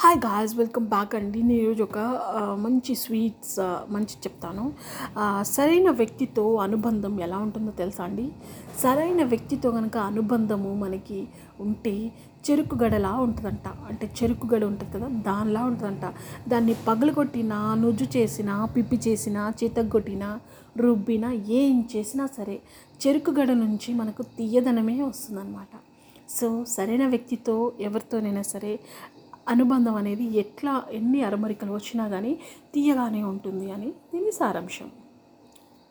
Hi guys welcome back అండి నేను ఈరోజు ఒక మంచి స్వీట్స్ మంచి చెప్తాను. సరైన వ్యక్తితో అనుబంధం ఎలా ఉంటుందో తెలుసా అండి? సరైన వ్యక్తితో కనుక అనుబంధము మనకి ఉంటే చెరుకు గడలా ఉంటుందంట. అంటే చెరుకు గడ ఉంటుంది కదా దానిలా ఉంటుందంట. దాన్ని పగలగొట్టినా నుజ్జు చేసినా పిప్పి చేసినా చితగ్గొట్టినా రుబ్బినా ఏం చేసినా సరే చెరుకు గడ నుంచి మనకు తీయదనమే వస్తుందన్నమాట. సో సరైన వ్యక్తితో ఎవరితోనైనా సరే అనుబంధం అనేది ఎట్లా ఎన్ని అరమరికలు వచ్చినా కానీ తీయగానే ఉంటుంది అని దీని సారాంశం.